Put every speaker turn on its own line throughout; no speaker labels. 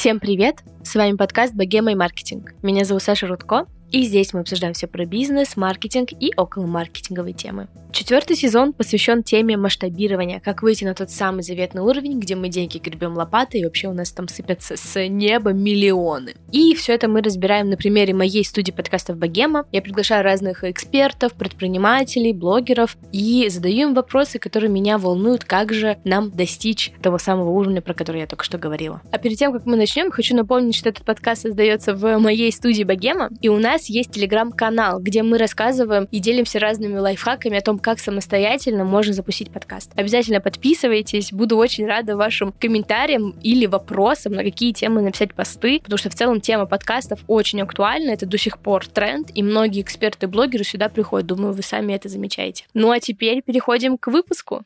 Всем привет! С вами подкаст «Богема и маркетинг». Меня зовут Саша Рудко, и здесь мы обсуждаем все про бизнес, маркетинг и околомаркетинговые темы. Четвертый сезон посвящен теме масштабирования, как выйти на тот самый заветный уровень, где мы деньги гребем лопатой и вообще у нас там сыпятся с неба миллионы. И все это мы разбираем на примере моей студии подкастов Богема. Я приглашаю разных экспертов, предпринимателей, блогеров и задаю им вопросы, которые меня волнуют, как же нам достичь того самого уровня, про который я только что говорила. А перед тем, как мы начнем, хочу напомнить, что этот подкаст создается в моей студии Богема, и у нас есть телеграм-канал, где мы рассказываем и делимся разными лайфхаками о том, как самостоятельно можно запустить подкаст. Обязательно подписывайтесь, буду очень рада вашим комментариям или вопросам, на какие темы написать посты, потому что в целом тема подкастов очень актуальна, это до сих пор тренд, и многие эксперты блогеры сюда приходят, думаю, вы сами это замечаете. Ну а теперь переходим к выпуску.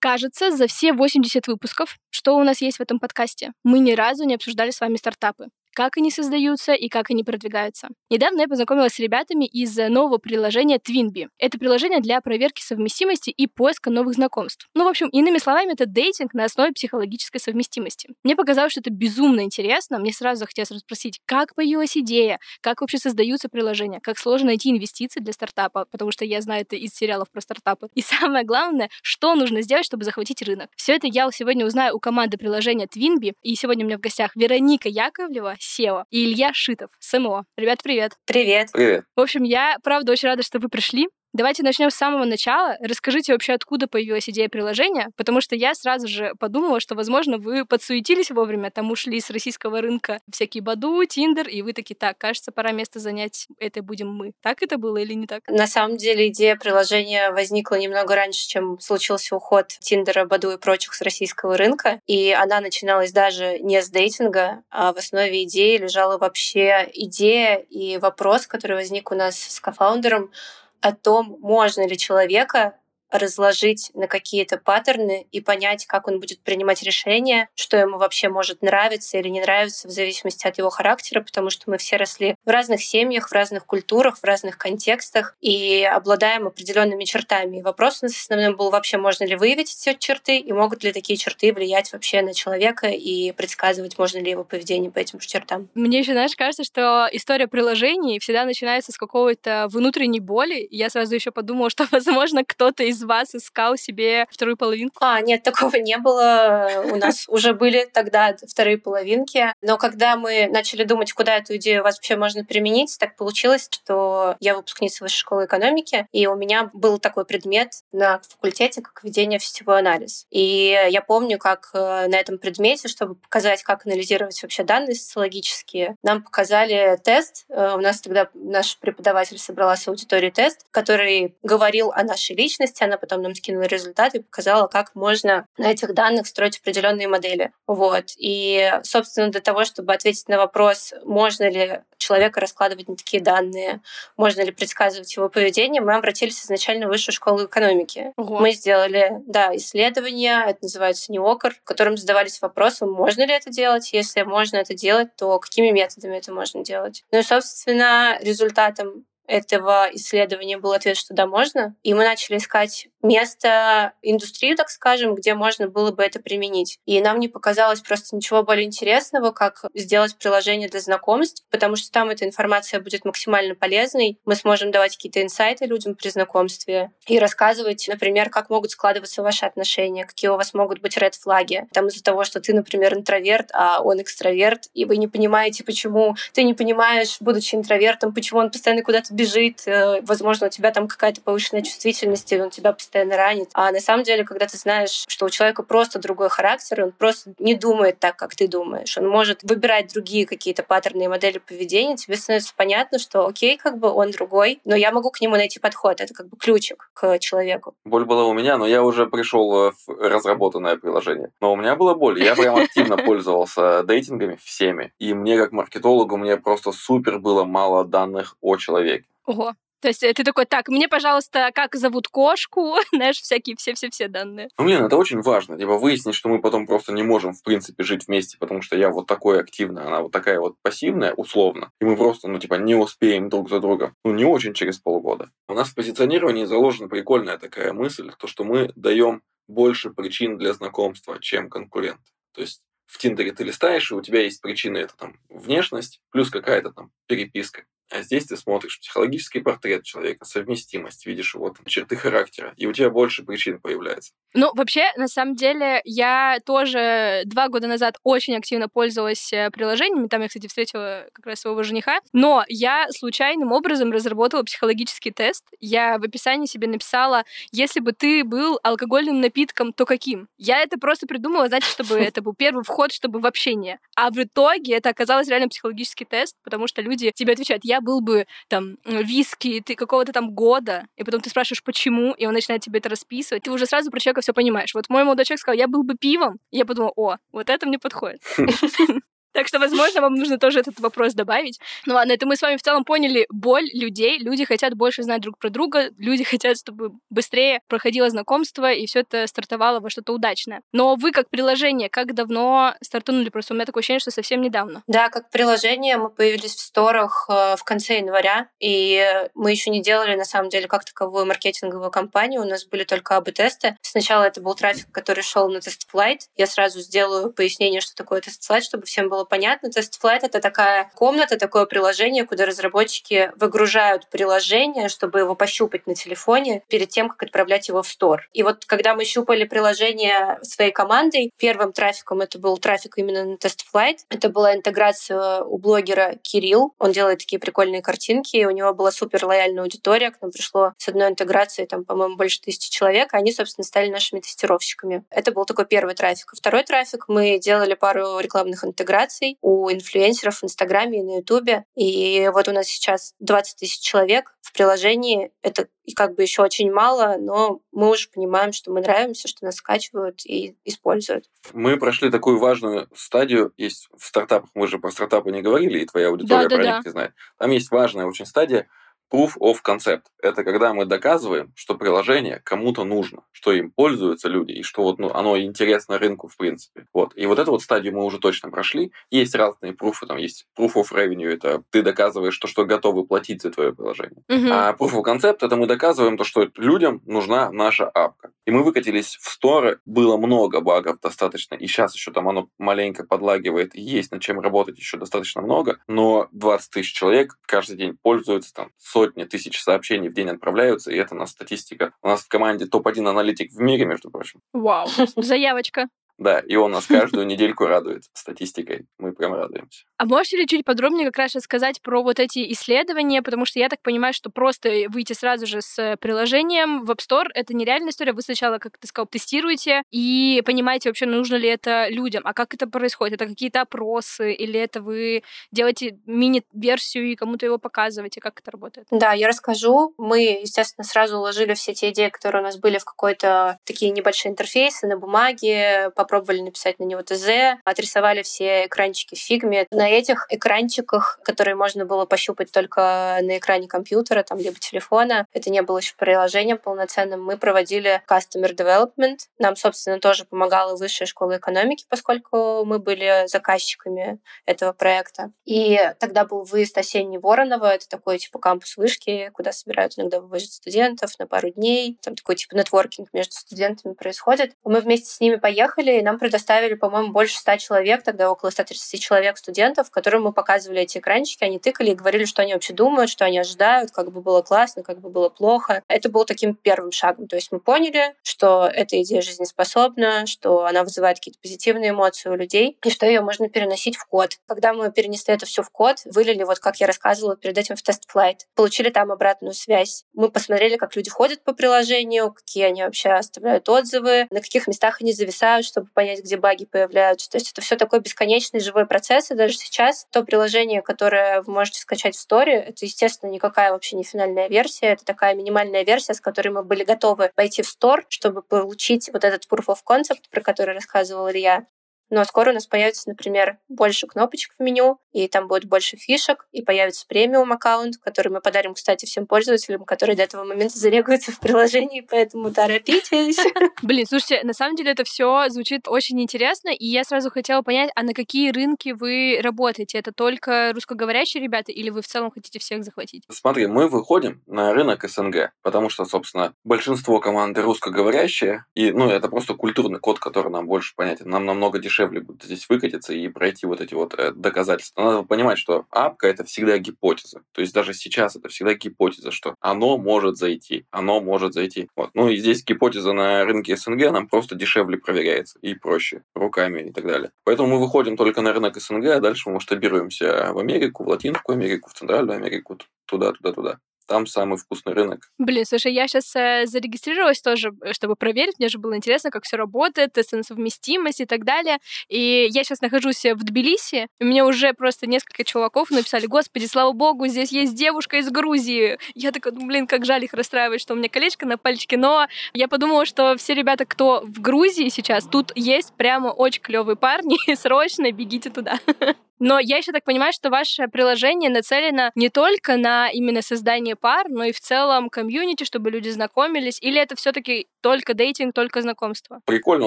Кажется, за все 80 выпусков, что у нас есть в этом подкасте, мы ни разу не обсуждали с вами стартапы как они создаются и как они продвигаются. Недавно я познакомилась с ребятами из нового приложения Twinbee. Это приложение для проверки совместимости и поиска новых знакомств. Ну, в общем, иными словами, это дейтинг на основе психологической совместимости. Мне показалось, что это безумно интересно. Мне сразу захотелось расспросить, как появилась идея, как вообще создаются приложения, как сложно найти инвестиции для стартапа, потому что я знаю это из сериалов про стартапы. И самое главное, что нужно сделать, чтобы захватить рынок. Все это я сегодня узнаю у команды приложения Twinbee. И сегодня у меня в гостях Вероника Яковлева, SEO, и Илья Шитов, СМО. Ребят, привет.
Привет.
Привет.
В общем, я правда очень рада, что вы пришли. Давайте начнем с самого начала. Расскажите вообще, откуда появилась идея приложения, потому что я сразу же подумала, что, возможно, вы подсуетились вовремя, там ушли с российского рынка всякие Баду, Тиндер, и вы такие, так, кажется, пора место занять, это будем мы. Так это было или не так?
На самом деле идея приложения возникла немного раньше, чем случился уход Тиндера, Баду и прочих с российского рынка, и она начиналась даже не с дейтинга, а в основе идеи лежала вообще идея и вопрос, который возник у нас с кофаундером, о том, можно ли человека разложить на какие-то паттерны и понять, как он будет принимать решения, что ему вообще может нравиться или не нравиться в зависимости от его характера, потому что мы все росли в разных семьях, в разных культурах, в разных контекстах и обладаем определенными чертами. И вопрос у нас основным был вообще, можно ли выявить эти черты и могут ли такие черты влиять вообще на человека и предсказывать, можно ли его поведение по этим чертам.
Мне еще, знаешь, кажется, что история приложений всегда начинается с какого-то внутренней боли. Я сразу еще подумала, что, возможно, кто-то из из вас искал себе вторую половинку?
А, нет, такого не было. У нас уже были тогда вторые половинки. Но когда мы начали думать, куда эту идею вообще можно применить, так получилось, что я выпускница высшей школы экономики, и у меня был такой предмет на факультете, как ведение в сетевой анализ. И я помню, как э, на этом предмете, чтобы показать, как анализировать вообще данные социологические, нам показали тест. Э, у нас тогда наш преподаватель собрала с аудиторией тест, который говорил о нашей личности, она потом нам скинула результаты и показала, как можно на этих данных строить определенные модели. Вот. И, собственно, для того, чтобы ответить на вопрос, можно ли человека раскладывать на такие данные, можно ли предсказывать его поведение, мы обратились изначально в высшую школу экономики.
Ого.
Мы сделали, да, исследование, это называется неокр, в котором задавались вопросы, можно ли это делать, если можно это делать, то какими методами это можно делать. Ну и, собственно, результатом этого исследования был ответ, что да, можно. И мы начали искать место, индустрию, так скажем, где можно было бы это применить. И нам не показалось просто ничего более интересного, как сделать приложение для знакомств, потому что там эта информация будет максимально полезной. Мы сможем давать какие-то инсайты людям при знакомстве и рассказывать, например, как могут складываться ваши отношения, какие у вас могут быть ред-флаги. Там из-за того, что ты, например, интроверт, а он экстраверт, и вы не понимаете, почему ты не понимаешь, будучи интровертом, почему он постоянно куда-то бежит, э, возможно, у тебя там какая-то повышенная чувствительность, и он тебя постоянно ранит. А на самом деле, когда ты знаешь, что у человека просто другой характер, он просто не думает так, как ты думаешь. Он может выбирать другие какие-то паттерны и модели поведения, тебе становится понятно, что окей, как бы он другой, но я могу к нему найти подход. Это как бы ключик к человеку.
Боль была у меня, но я уже пришел в разработанное приложение. Но у меня была боль. Я прям активно пользовался дейтингами всеми. И мне, как маркетологу, мне просто супер было мало данных о человеке.
Ого. То есть э, ты такой, так, мне, пожалуйста, как зовут кошку, знаешь, всякие все-все-все данные.
Ну, блин, это очень важно. Типа выяснить, что мы потом просто не можем, в принципе, жить вместе, потому что я вот такой активный, она вот такая вот пассивная, условно. И мы просто, ну, типа, не успеем друг за другом. Ну, не очень через полгода. У нас в позиционировании заложена прикольная такая мысль, то, что мы даем больше причин для знакомства, чем конкурент. То есть в Тиндере ты листаешь, и у тебя есть причины, это там внешность, плюс какая-то там переписка. А здесь ты смотришь психологический портрет человека, совместимость, видишь его там, черты характера, и у тебя больше причин появляется.
Ну, вообще, на самом деле, я тоже два года назад очень активно пользовалась э, приложениями. Там я, кстати, встретила как раз своего жениха. Но я случайным образом разработала психологический тест. Я в описании себе написала, если бы ты был алкогольным напитком, то каким? Я это просто придумала, значит, чтобы это был первый вход, чтобы в общение. А в итоге это оказалось реально психологический тест, потому что люди тебе отвечают, я был бы там виски, ты какого-то там года, и потом ты спрашиваешь, почему, и он начинает тебе это расписывать. Ты уже сразу про человека все понимаешь. Вот мой молодой человек сказал, я был бы пивом, и я подумала, о, вот это мне подходит. Так что, возможно, вам нужно тоже этот вопрос добавить. Ну ладно, это мы с вами в целом поняли боль людей. Люди хотят больше знать друг про друга, люди хотят, чтобы быстрее проходило знакомство, и все это стартовало во что-то удачное. Но вы как приложение, как давно стартанули? Просто у меня такое ощущение, что совсем недавно.
Да, как приложение мы появились в сторах э, в конце января, и мы еще не делали, на самом деле, как таковую маркетинговую кампанию. У нас были только АБ-тесты. Сначала это был трафик, который шел на тест-флайт. Я сразу сделаю пояснение, что такое тест-флайт, чтобы всем было понятно. TestFlight — это такая комната, такое приложение, куда разработчики выгружают приложение, чтобы его пощупать на телефоне перед тем, как отправлять его в стор. И вот когда мы щупали приложение своей командой, первым трафиком это был трафик именно на TestFlight. Это была интеграция у блогера Кирилл. Он делает такие прикольные картинки, у него была супер лояльная аудитория. К нам пришло с одной интеграцией, там, по-моему, больше тысячи человек, они, собственно, стали нашими тестировщиками. Это был такой первый трафик. второй трафик мы делали пару рекламных интеграций, интеграций у инфлюенсеров в Инстаграме и на Ютубе. И вот у нас сейчас 20 тысяч человек в приложении. Это и как бы еще очень мало, но мы уже понимаем, что мы нравимся, что нас скачивают и используют.
Мы прошли такую важную стадию. Есть в стартапах, мы же про стартапы не говорили, и твоя аудитория да, про да, них да. не знает. Там есть важная очень стадия, Proof of concept – это когда мы доказываем, что приложение кому-то нужно, что им пользуются люди, и что вот, ну, оно интересно рынку в принципе. Вот. И вот эту вот стадию мы уже точно прошли. Есть разные пруфы, там есть proof of revenue – это ты доказываешь, что, что готовы платить за твое приложение. Uh-huh. А proof of concept – это мы доказываем то, что людям нужна наша апка. И мы выкатились в сторы, было много багов достаточно, и сейчас еще там оно маленько подлагивает, и есть над чем работать еще достаточно много, но 20 тысяч человек каждый день пользуются там сотни тысяч сообщений в день отправляются, и это у нас статистика. У нас в команде топ-1 аналитик в мире, между прочим.
Вау, заявочка.
Да, и он нас каждую недельку радует статистикой. Мы прям радуемся.
А можете ли чуть подробнее как раз рассказать про вот эти исследования? Потому что я так понимаю, что просто выйти сразу же с приложением в App Store — это нереальная история. Вы сначала, как ты сказал, тестируете и понимаете вообще, нужно ли это людям. А как это происходит? Это какие-то опросы или это вы делаете мини-версию и кому-то его показываете? Как это работает?
Да, я расскажу. Мы, естественно, сразу уложили все те идеи, которые у нас были в какой-то такие небольшие интерфейсы на бумаге, попробовали написать на него ТЗ, отрисовали все экранчики в фигме. На этих экранчиках, которые можно было пощупать только на экране компьютера, там, либо телефона, это не было еще приложением полноценным, мы проводили customer development. Нам, собственно, тоже помогала Высшая школа экономики, поскольку мы были заказчиками этого проекта. И тогда был выезд осенний Воронова, это такой типа кампус вышки, куда собирают иногда вывозят студентов на пару дней. Там такой типа нетворкинг между студентами происходит. Мы вместе с ними поехали, и нам предоставили, по-моему, больше ста человек, тогда около 130 человек студентов, которым мы показывали эти экранчики, они тыкали и говорили, что они вообще думают, что они ожидают, как бы было классно, как бы было плохо. Это было таким первым шагом. То есть мы поняли, что эта идея жизнеспособна, что она вызывает какие-то позитивные эмоции у людей, и что ее можно переносить в код. Когда мы перенесли это все в код, вылили, вот как я рассказывала перед этим в тест-флайт, получили там обратную связь. Мы посмотрели, как люди ходят по приложению, какие они вообще оставляют отзывы, на каких местах они зависают, чтобы чтобы понять, где баги появляются. То есть это все такой бесконечный живой процесс. И даже сейчас то приложение, которое вы можете скачать в Store, это, естественно, никакая вообще не финальная версия. Это такая минимальная версия, с которой мы были готовы пойти в Store, чтобы получить вот этот proof of concept, про который рассказывал Илья. Но скоро у нас появится, например, больше кнопочек в меню, и там будет больше фишек, и появится премиум аккаунт, который мы подарим, кстати, всем пользователям, которые до этого момента зарегаются в приложении, поэтому торопитесь.
Блин, слушайте, на самом деле это все звучит очень интересно, и я сразу хотела понять, а на какие рынки вы работаете? Это только русскоговорящие ребята, или вы в целом хотите всех захватить?
Смотри, мы выходим на рынок СНГ, потому что, собственно, большинство команды русскоговорящие, и, ну, это просто культурный код, который нам больше понятен. Нам намного дешевле будет здесь выкатиться и пройти вот эти вот э, доказательства. Надо понимать, что апка — это всегда гипотеза. То есть даже сейчас это всегда гипотеза, что оно может зайти, оно может зайти. Вот. Ну и здесь гипотеза на рынке СНГ нам просто дешевле проверяется и проще руками и так далее. Поэтому мы выходим только на рынок СНГ, а дальше мы масштабируемся в Америку, в Латинскую Америку, в Центральную Америку, туда, туда, туда там самый вкусный рынок.
Блин, слушай, я сейчас э, зарегистрировалась тоже, э, чтобы проверить. Мне же было интересно, как все работает, тест на совместимость и так далее. И я сейчас нахожусь в Тбилиси. Меня уже просто несколько чуваков написали, господи, слава богу, здесь есть девушка из Грузии. Я такая, блин, как жаль их расстраивать, что у меня колечко на пальчике. Но я подумала, что все ребята, кто в Грузии сейчас, тут есть прямо очень клевые парни. Срочно бегите туда. Но я еще так понимаю, что ваше приложение нацелено не только на именно создание пар, но и в целом комьюнити, чтобы люди знакомились, или это все-таки только дейтинг, только знакомство?
Прикольно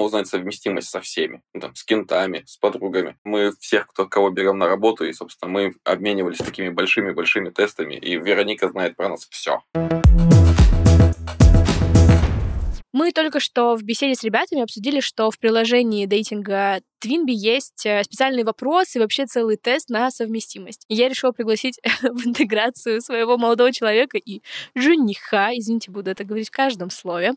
узнать совместимость со всеми, ну, там, с кентами, с подругами. Мы всех, кто, кого берем на работу, и, собственно, мы обменивались такими большими-большими тестами, и Вероника знает про нас все.
Мы только что в беседе с ребятами обсудили, что в приложении дейтинга Твинби есть э, специальный вопрос и вообще целый тест на совместимость. Я решила пригласить в интеграцию своего молодого человека и жениха. Извините, буду это говорить в каждом слове.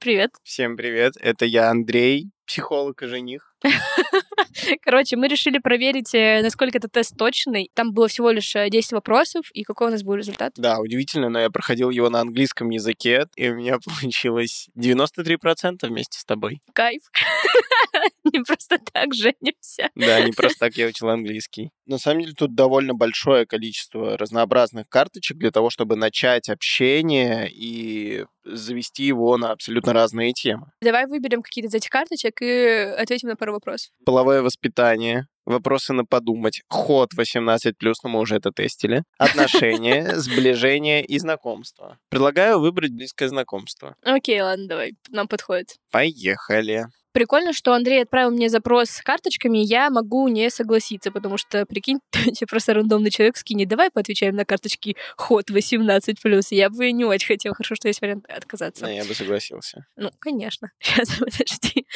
Привет.
Всем привет. Это я Андрей, психолог и жених.
Короче, мы решили проверить, э, насколько этот тест точный. Там было всего лишь 10 э, вопросов, и какой у нас был результат?
Да, удивительно, но я проходил его на английском языке, и у меня получилось 93% вместе с тобой.
Кайф. Не просто так женимся.
Да, не просто так я учил английский. На самом деле тут довольно большое количество разнообразных карточек для того, чтобы начать общение и завести его на абсолютно разные темы.
Давай выберем какие-то из этих карточек и ответим на пару вопросов.
Половое воспитание, вопросы на подумать, ход 18+, но мы уже это тестили, отношения, сближение и знакомство. Предлагаю выбрать близкое знакомство.
Окей, ладно, давай, нам подходит.
Поехали.
Прикольно, что Андрей отправил мне запрос с карточками, я могу не согласиться, потому что, прикинь, тебе просто рандомный человек скинет, давай поотвечаем на карточки ход 18+. Я бы не очень хотел, хорошо, что есть вариант отказаться.
Да, я бы согласился.
Ну, конечно. Сейчас, подожди.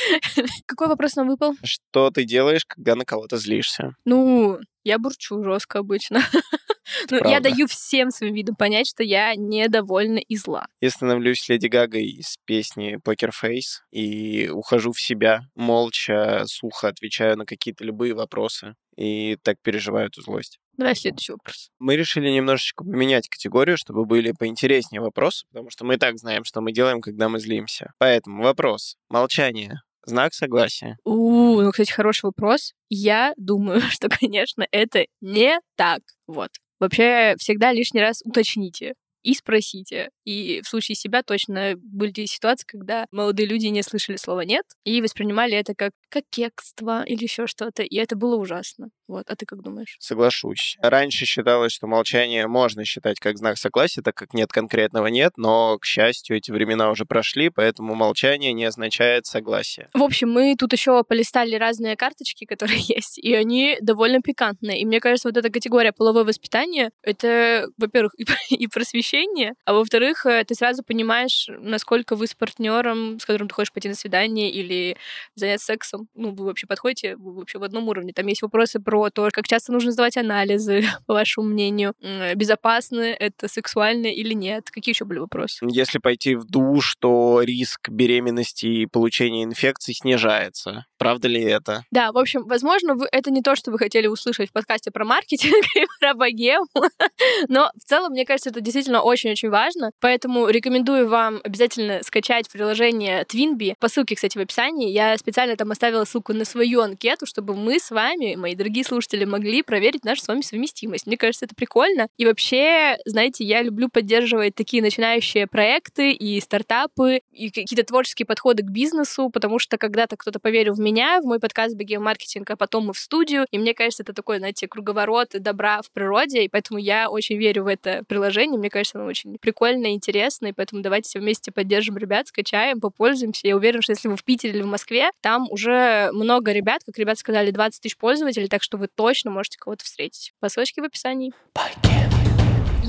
Какой вопрос нам выпал?
Что ты делаешь, когда на кого-то злишься?
Ну, я бурчу жестко обычно. Ну, я даю всем своим видом понять, что я недовольна и зла.
Я становлюсь Леди Гагой из песни Poker Face и ухожу в себя, молча, сухо отвечаю на какие-то любые вопросы и так переживаю эту злость.
Давай следующий вопрос.
Мы решили немножечко поменять категорию, чтобы были поинтереснее вопросы, потому что мы и так знаем, что мы делаем, когда мы злимся. Поэтому вопрос. Молчание. Знак согласия.
У, ну, кстати, хороший вопрос. Я думаю, что, конечно, это не так. Вот. Вообще, всегда лишний раз уточните и спросите. И в случае себя точно были ситуации, когда молодые люди не слышали слова «нет» и воспринимали это как, кекство или еще что-то, и это было ужасно. Вот, а ты как думаешь?
Соглашусь. Раньше считалось, что молчание можно считать как знак согласия, так как нет конкретного «нет», но, к счастью, эти времена уже прошли, поэтому молчание не означает согласие.
В общем, мы тут еще полистали разные карточки, которые есть, и они довольно пикантные. И мне кажется, вот эта категория половое воспитание, это, во-первых, и просвещение, а во-вторых, э, ты сразу понимаешь, насколько вы с партнером, с которым ты хочешь пойти на свидание или заняться сексом, ну, вы вообще подходите, вы вообще в одном уровне. Там есть вопросы про про то, как часто нужно сдавать анализы, по вашему мнению, безопасно это сексуально или нет. Какие еще были вопросы?
Если пойти в душ, то риск беременности и получения инфекций снижается. Правда ли это?
Да, в общем, возможно, вы, это не то, что вы хотели услышать в подкасте про маркетинг и про богему, но в целом, мне кажется, это действительно очень-очень важно. Поэтому рекомендую вам обязательно скачать приложение Twinbee. По ссылке, кстати, в описании. Я специально там оставила ссылку на свою анкету, чтобы мы с вами, мои дорогие слушатели, могли проверить нашу с вами совместимость. Мне кажется, это прикольно. И вообще, знаете, я люблю поддерживать такие начинающие проекты и стартапы, и какие-то творческие подходы к бизнесу, потому что когда-то кто-то поверил в меня, в мой подкаст «Богеомаркетинг», а потом мы в студию, и мне кажется, это такой, знаете, круговорот добра в природе, и поэтому я очень верю в это приложение, мне кажется, оно очень интересное, и поэтому давайте все вместе поддержим ребят, скачаем, попользуемся. Я уверена, что если вы в Питере или в Москве, там уже много ребят, как ребят сказали, 20 тысяч пользователей, так что вы точно можете кого-то встретить. По ссылочке в описании.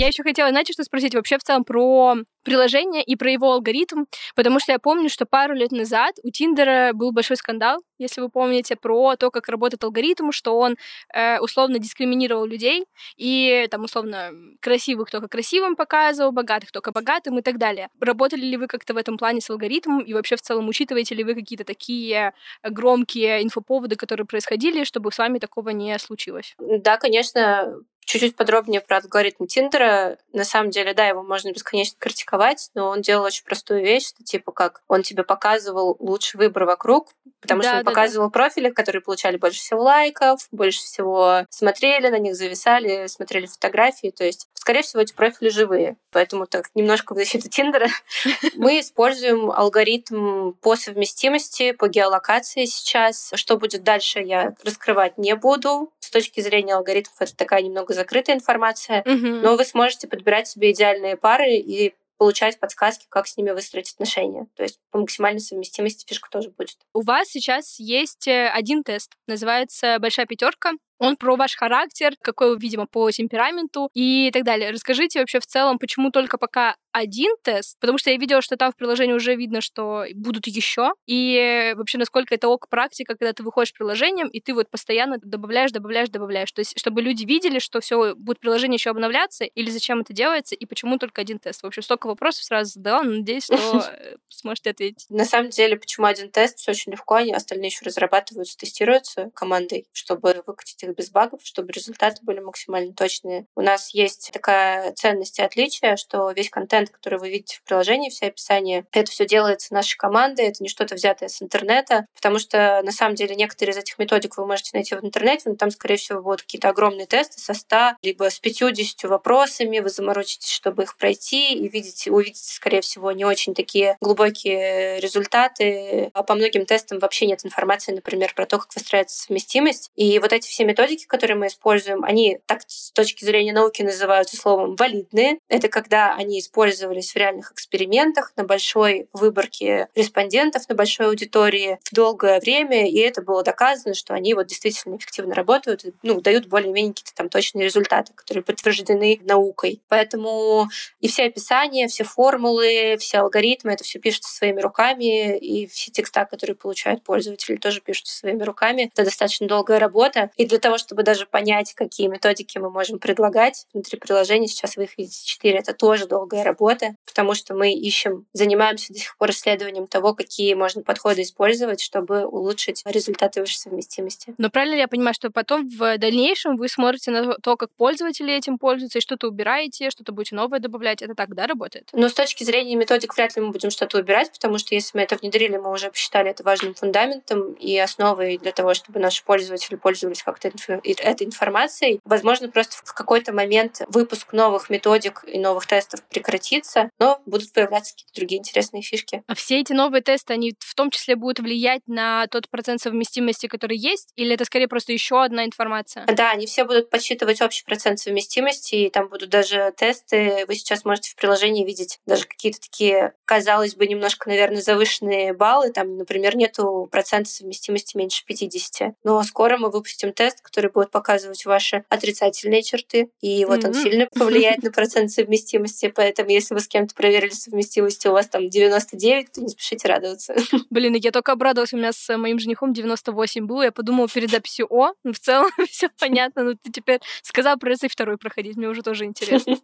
Я еще хотела, знаете, что спросить вообще в целом про приложение и про его алгоритм, потому что я помню, что пару лет назад у Тиндера был большой скандал, если вы помните, про то, как работает алгоритм, что он э, условно дискриминировал людей и там условно красивых только красивым показывал, богатых только богатым и так далее. Работали ли вы как-то в этом плане с алгоритмом и вообще в целом учитываете ли вы какие-то такие громкие инфоповоды, которые происходили, чтобы с вами такого не случилось?
Да, конечно, чуть-чуть подробнее про алгоритм Тиндера. На самом деле, да, его можно бесконечно критиковать, но он делал очень простую вещь, что типа как он тебе показывал лучший выбор вокруг, потому да, что он да, показывал да. профили, которые получали больше всего лайков, больше всего смотрели на них, зависали, смотрели фотографии. То есть, скорее всего, эти профили живые. Поэтому так немножко в защиту Тиндера. Мы используем алгоритм по совместимости, по геолокации сейчас. Что будет дальше, я раскрывать не буду. С точки зрения алгоритмов это такая немного закрытая информация, но вы сможете подбирать себе идеальные пары и получать подсказки, как с ними выстроить отношения. То есть по максимальной совместимости фишка тоже будет.
У вас сейчас есть э, один тест, называется «Большая пятерка». Он про ваш характер, какой вы, видимо, по темпераменту и так далее. Расскажите вообще в целом, почему только пока один тест, потому что я видела, что там в приложении уже видно, что будут еще. И вообще, насколько это ок практика, когда ты выходишь приложением, и ты вот постоянно добавляешь, добавляешь, добавляешь. То есть, чтобы люди видели, что все будет приложение еще обновляться, или зачем это делается, и почему только один тест. В общем, столько вопросов сразу задала, но надеюсь, что сможете ответить.
На самом деле, почему один тест? Все очень легко, они остальные еще разрабатываются, тестируются командой, чтобы выкатить их без багов, чтобы результаты были максимально точные. У нас есть такая ценность и отличие, что весь контент, который вы видите в приложении, все описания, это все делается нашей командой, это не что-то взятое с интернета, потому что на самом деле некоторые из этих методик вы можете найти в интернете, но там, скорее всего, будут какие-то огромные тесты со 100, либо с 50 вопросами, вы заморочитесь, чтобы их пройти, и видите, увидите, скорее всего, не очень такие глубокие результаты. А по многим тестам вообще нет информации, например, про то, как выстраивается совместимость. И вот эти все методики, которые мы используем, они так с точки зрения науки называются словом валидные. Это когда они использовались в реальных экспериментах на большой выборке респондентов, на большой аудитории в долгое время, и это было доказано, что они вот действительно эффективно работают, ну, дают более-менее какие-то там точные результаты, которые подтверждены наукой. Поэтому и все описания, все формулы, все алгоритмы, это все пишется своими руками, и все текста, которые получают пользователи, тоже пишутся своими руками. Это достаточно долгая работа. И для того, чтобы даже понять, какие методики мы можем предлагать внутри приложения, сейчас вы их видите четыре, это тоже долгая работа потому что мы ищем, занимаемся до сих пор исследованием того, какие можно подходы использовать, чтобы улучшить результаты вашей совместимости.
Но правильно я понимаю, что потом в дальнейшем вы смотрите на то, как пользователи этим пользуются, и что-то убираете, что-то будете новое добавлять. Это так, да, работает?
Но с точки зрения методик вряд ли мы будем что-то убирать, потому что если мы это внедрили, мы уже посчитали это важным фундаментом и основой для того, чтобы наши пользователи пользовались как-то этой информацией. Возможно, просто в какой-то момент выпуск новых методик и новых тестов прекратится но будут появляться какие-то другие интересные фишки.
А все эти новые тесты, они в том числе будут влиять на тот процент совместимости, который есть, или это скорее просто еще одна информация?
Да, они все будут подсчитывать общий процент совместимости, и там будут даже тесты. Вы сейчас можете в приложении видеть даже какие-то такие, казалось бы, немножко, наверное, завышенные баллы. Там, например, нету процента совместимости меньше 50. Но скоро мы выпустим тест, который будет показывать ваши отрицательные черты, и вот mm-hmm. он сильно повлияет на процент совместимости, поэтому если вы с кем-то проверили совместимость, и у вас там 99, то не спешите радоваться.
Блин, я только обрадовалась, у меня с моим женихом 98 было, я подумала перед записью, о, ну в целом все понятно, ну ты теперь сказал, и второй проходить, мне уже тоже интересно.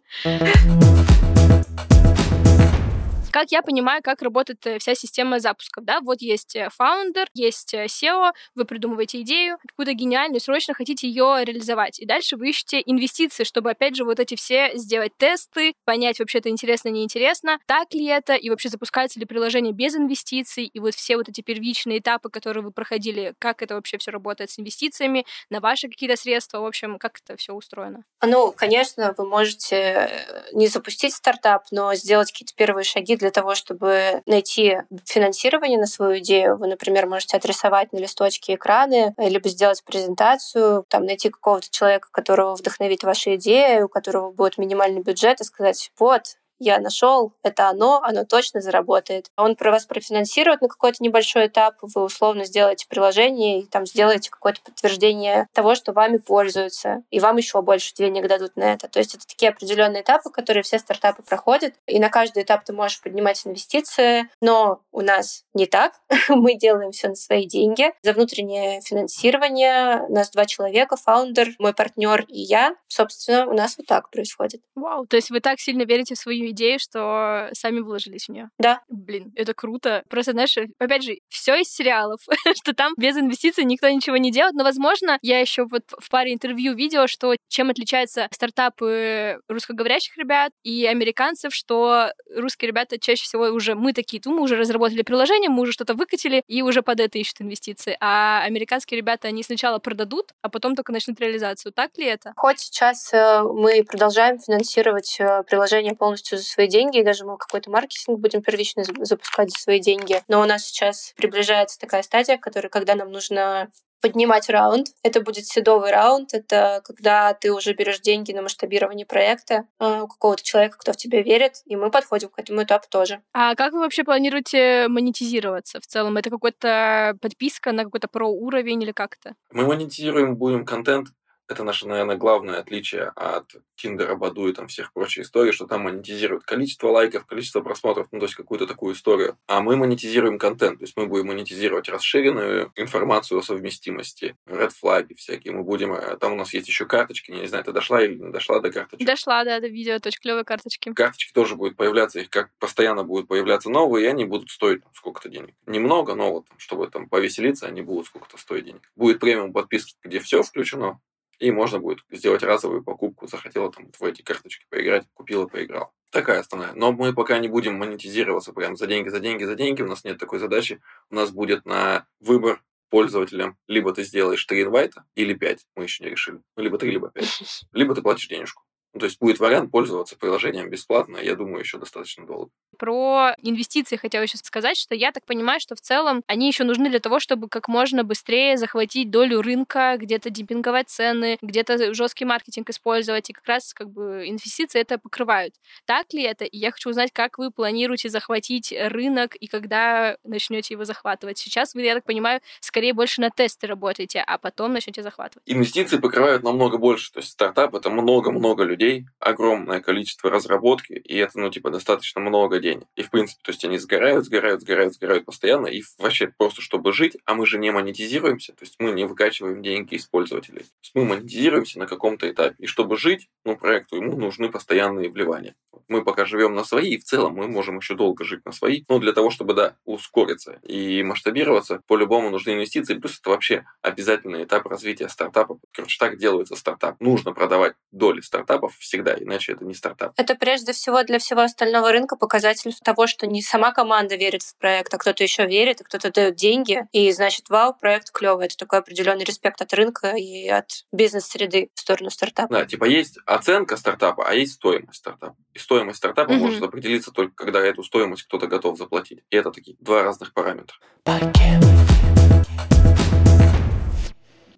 Как я понимаю, как работает э, вся система запусков, да, вот есть фаундер, есть SEO, вы придумываете идею, какую-то гениальную, срочно хотите ее реализовать, и дальше вы ищете инвестиции, чтобы, опять же, вот эти все сделать тесты, понять, вообще это интересно, неинтересно, так ли это, и вообще запускается ли приложение без инвестиций, и вот все вот эти первичные этапы, которые вы проходили, как это вообще все работает с инвестициями, на ваши какие-то средства, в общем, как это все устроено?
Ну, конечно, вы можете э, не запустить стартап, но сделать какие-то первые шаги для того, чтобы найти финансирование на свою идею. Вы, например, можете отрисовать на листочке экраны, либо сделать презентацию, там, найти какого-то человека, которого вдохновит ваша идея, у которого будет минимальный бюджет, и сказать, вот, я нашел, это оно, оно точно заработает. Он про вас профинансирует на какой-то небольшой этап, вы условно сделаете приложение и там сделаете какое-то подтверждение того, что вами пользуются, и вам еще больше денег дадут на это. То есть это такие определенные этапы, которые все стартапы проходят, и на каждый этап ты можешь поднимать инвестиции, но у нас не так. Мы делаем все на свои деньги. За внутреннее финансирование у нас два человека, фаундер, мой партнер и я. Собственно, у нас вот так происходит.
Вау, то есть вы так сильно верите в свою идею, что сами вложились в нее.
Да.
Блин, это круто. Просто, знаешь, опять же, все из сериалов, что там без инвестиций никто ничего не делает. Но, возможно, я еще вот в паре интервью видела, что чем отличаются стартапы русскоговорящих ребят и американцев, что русские ребята чаще всего уже мы такие, ну, мы уже разработали приложение, мы уже что-то выкатили, и уже под это ищут инвестиции. А американские ребята, они сначала продадут, а потом только начнут реализацию. Так ли это?
Хоть сейчас э, мы продолжаем финансировать э, приложение полностью за свои деньги, и даже мы какой-то маркетинг будем первично запускать за свои деньги. Но у нас сейчас приближается такая стадия, которая, когда нам нужно поднимать раунд. Это будет седовый раунд. Это когда ты уже берешь деньги на масштабирование проекта э, у какого-то человека, кто в тебя верит, и мы подходим к этому этапу тоже.
А как вы вообще планируете монетизироваться в целом? Это какая-то подписка на какой-то про уровень или как-то?
Мы монетизируем будем контент это наше, наверное, главное отличие от Тиндера, Баду и там всех прочих историй, что там монетизируют количество лайков, количество просмотров, ну, то есть какую-то такую историю. А мы монетизируем контент, то есть мы будем монетизировать расширенную информацию о совместимости, red флаги всякие. Мы будем... Э, там у нас есть еще карточки, не знаю, ты дошла или не дошла до карточек?
Дошла, да, до видео, очень клевые карточки.
Карточки тоже будут появляться, их как постоянно будут появляться новые, и они будут стоить там, сколько-то денег. Немного, но вот, чтобы там повеселиться, они будут сколько-то стоить денег. Будет премиум подписки, где все включено, и можно будет сделать разовую покупку. Захотела там в эти карточки поиграть, купила, поиграл. Такая основная. Но мы пока не будем монетизироваться прям за деньги, за деньги, за деньги. У нас нет такой задачи. У нас будет на выбор пользователям либо ты сделаешь 3 инвайта, или 5, мы еще не решили. Ну, либо 3, либо 5. Либо ты платишь денежку. Ну, то есть будет вариант пользоваться приложением бесплатно, я думаю, еще достаточно долго.
Про инвестиции хотела еще сказать, что я так понимаю, что в целом они еще нужны для того, чтобы как можно быстрее захватить долю рынка, где-то демпинговать цены, где-то жесткий маркетинг использовать, и как раз как бы инвестиции это покрывают. Так ли это? И я хочу узнать, как вы планируете захватить рынок и когда начнете его захватывать. Сейчас вы, я так понимаю, скорее больше на тесты работаете, а потом начнете захватывать.
Инвестиции покрывают намного больше. То есть стартап это много-много людей людей, огромное количество разработки, и это, ну, типа, достаточно много денег. И, в принципе, то есть они сгорают, сгорают, сгорают, сгорают постоянно, и вообще просто, чтобы жить, а мы же не монетизируемся, то есть мы не выкачиваем деньги из пользователей. То есть мы монетизируемся на каком-то этапе. И чтобы жить, ну, проекту ему нужны постоянные вливания. Мы пока живем на свои, и в целом мы можем еще долго жить на свои, но для того, чтобы, да, ускориться и масштабироваться, по-любому нужны инвестиции, плюс это вообще обязательный этап развития стартапа. Короче, так делается стартап. Нужно продавать доли стартапа стартапов всегда, иначе это не стартап.
Это прежде всего для всего остального рынка показатель того, что не сама команда верит в проект, а кто-то еще верит, и кто-то дает деньги, и значит, вау, проект клевый. Это такой определенный респект от рынка и от бизнес-среды в сторону стартапа.
Да, типа есть оценка стартапа, а есть стоимость стартапа. И стоимость стартапа mm-hmm. может определиться только когда эту стоимость кто-то готов заплатить. И это такие два разных параметра.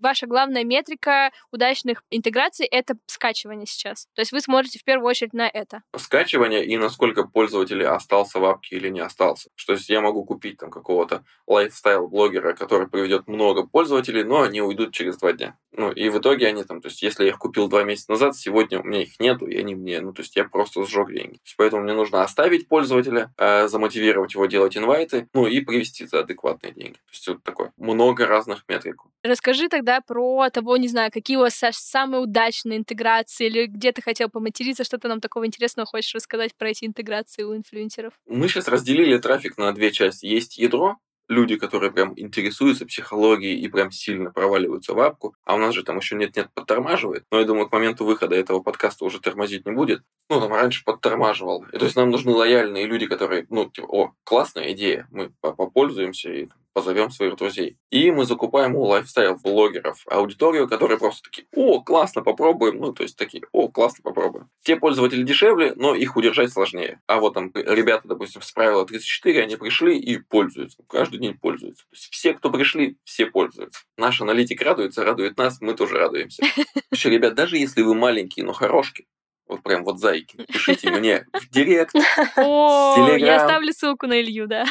Ваша главная метрика удачных интеграций — это скачивание сейчас. То есть вы смотрите в первую очередь на это.
Скачивание и насколько пользователь остался в апке или не остался. Что есть я могу купить там какого-то лайфстайл-блогера, который приведет много пользователей, но они уйдут через два дня. Ну, и в итоге они там, то есть если я их купил два месяца назад, сегодня у меня их нету, и они мне, ну, то есть я просто сжег деньги. Поэтому мне нужно оставить пользователя, э, замотивировать его делать инвайты, ну, и привести за адекватные деньги. То есть вот такое много разных метрик.
Расскажи тогда про того, не знаю, какие у вас самые удачные интеграции, или где ты хотел поматериться, что-то нам такого интересного хочешь рассказать про эти интеграции у инфлюенсеров?
Мы сейчас разделили трафик на две части. Есть ядро, люди, которые прям интересуются психологией и прям сильно проваливаются в апку, а у нас же там еще нет-нет подтормаживает, но я думаю, к моменту выхода этого подкаста уже тормозить не будет. Ну, там раньше подтормаживал. И, то есть нам нужны лояльные люди, которые, ну, типа, о, классная идея, мы попользуемся и позовем своих друзей. И мы закупаем у лайфстайл-блогеров аудиторию, которые просто такие, о, классно, попробуем. Ну, то есть такие, о, классно, попробуем. Те пользователи дешевле, но их удержать сложнее. А вот там ребята, допустим, с правила 34, они пришли и пользуются. Каждый день пользуются. То есть все, кто пришли, все пользуются. Наш аналитик радуется, радует нас, мы тоже радуемся. Вообще, ребят, даже если вы маленькие, но хорошки, вот прям вот зайки, пишите мне в директ,
О, я ставлю ссылку на Илью, да.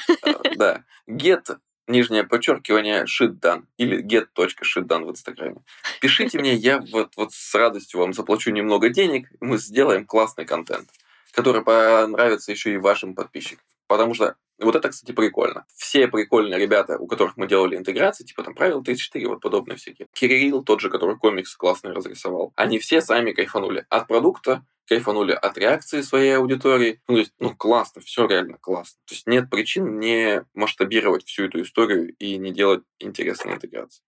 Да. Get нижнее подчеркивание shitdone или get.shitdone в Инстаграме. Пишите мне, я вот, вот с радостью вам заплачу немного денег, мы сделаем классный контент, который понравится еще и вашим подписчикам. Потому что вот это, кстати, прикольно. Все прикольные ребята, у которых мы делали интеграции, типа там правил 34, вот подобные всякие. Кирилл, тот же, который комикс классный разрисовал, они все сами кайфанули от продукта, кайфанули от реакции своей аудитории. Ну, то есть, ну, классно, все реально классно. То есть нет причин не масштабировать всю эту историю и не делать интересные интеграции.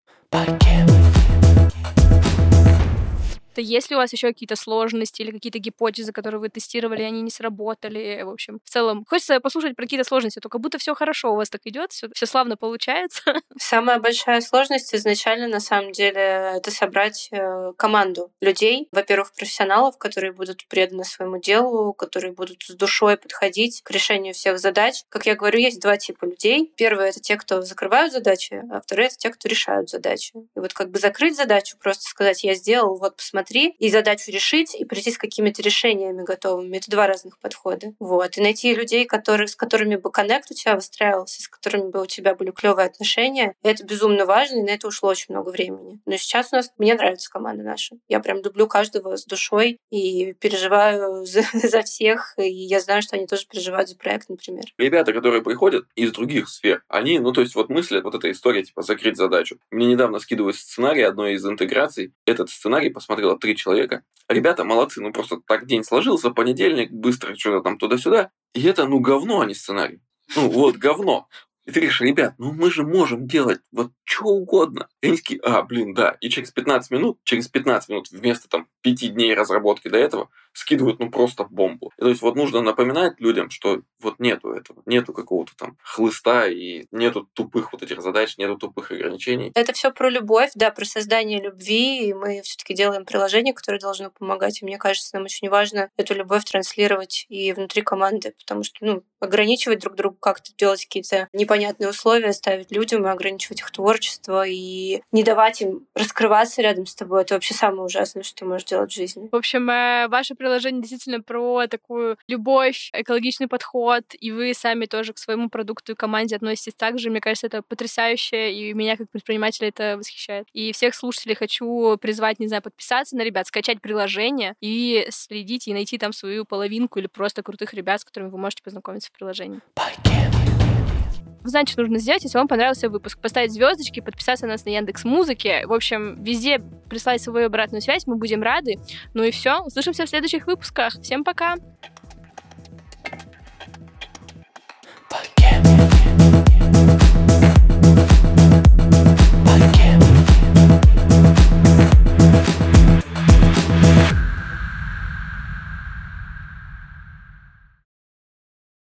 То есть ли у вас еще какие-то сложности или какие-то гипотезы, которые вы тестировали, они не сработали? В общем, в целом, хочется послушать про какие-то сложности, только будто все хорошо у вас так идет, все, славно получается.
Самая большая сложность изначально, на самом деле, это собрать э, команду людей, во-первых, профессионалов, которые будут преданы своему делу, которые будут с душой подходить к решению всех задач. Как я говорю, есть два типа людей. Первый — это те, кто закрывают задачи, а второй — это те, кто решают задачи. И вот как бы закрыть задачу, просто сказать, я сделал, вот посмотри, посмотри, и задачу решить, и прийти с какими-то решениями готовыми. Это два разных подхода. Вот. И найти людей, которые, с которыми бы коннект у тебя выстраивался, с которыми бы у тебя были клевые отношения, это безумно важно, и на это ушло очень много времени. Но сейчас у нас, мне нравится команда наша. Я прям люблю каждого с душой и переживаю за, за всех, и я знаю, что они тоже переживают за проект, например.
Ребята, которые приходят из других сфер, они, ну, то есть вот мыслят, вот эта история, типа, закрыть задачу. Мне недавно скидывают сценарий одной из интеграций. Этот сценарий посмотрел было три человека. Ребята молодцы, ну просто так день сложился, понедельник, быстро что-то там туда-сюда. И это, ну, говно, а не сценарий. Ну, вот, говно. И ты говоришь, ребят, ну мы же можем делать вот что угодно. И они такие, а, блин, да. И через 15 минут, через 15 минут вместо там 5 дней разработки до этого скидывают ну просто бомбу. И, то есть вот нужно напоминать людям, что вот нету этого, нету какого-то там хлыста и нету тупых вот этих задач, нету тупых ограничений.
Это все про любовь, да, про создание любви, и мы все-таки делаем приложение, которое должно помогать. И мне кажется, нам очень важно эту любовь транслировать и внутри команды, потому что, ну, ограничивать друг друга как-то, делать какие-то непонятные условия, ставить людям и ограничивать их творчество, и не давать им раскрываться рядом с тобой. Это вообще самое ужасное, что ты можешь делать в жизни.
В общем, э, ваше приложение действительно про такую любовь, экологичный подход, и вы сами тоже к своему продукту и команде относитесь так же. Мне кажется, это потрясающе, и меня как предпринимателя это восхищает. И всех слушателей хочу призвать, не знаю, подписаться на ребят, скачать приложение и следить и найти там свою половинку или просто крутых ребят, с которыми вы можете познакомиться в приложении. Значит, нужно сделать, если вам понравился выпуск. Поставить звездочки, подписаться на нас на Яндекс Музыке. В общем, везде прислать свою обратную связь, мы будем рады. Ну и все, услышимся в следующих выпусках. Всем пока!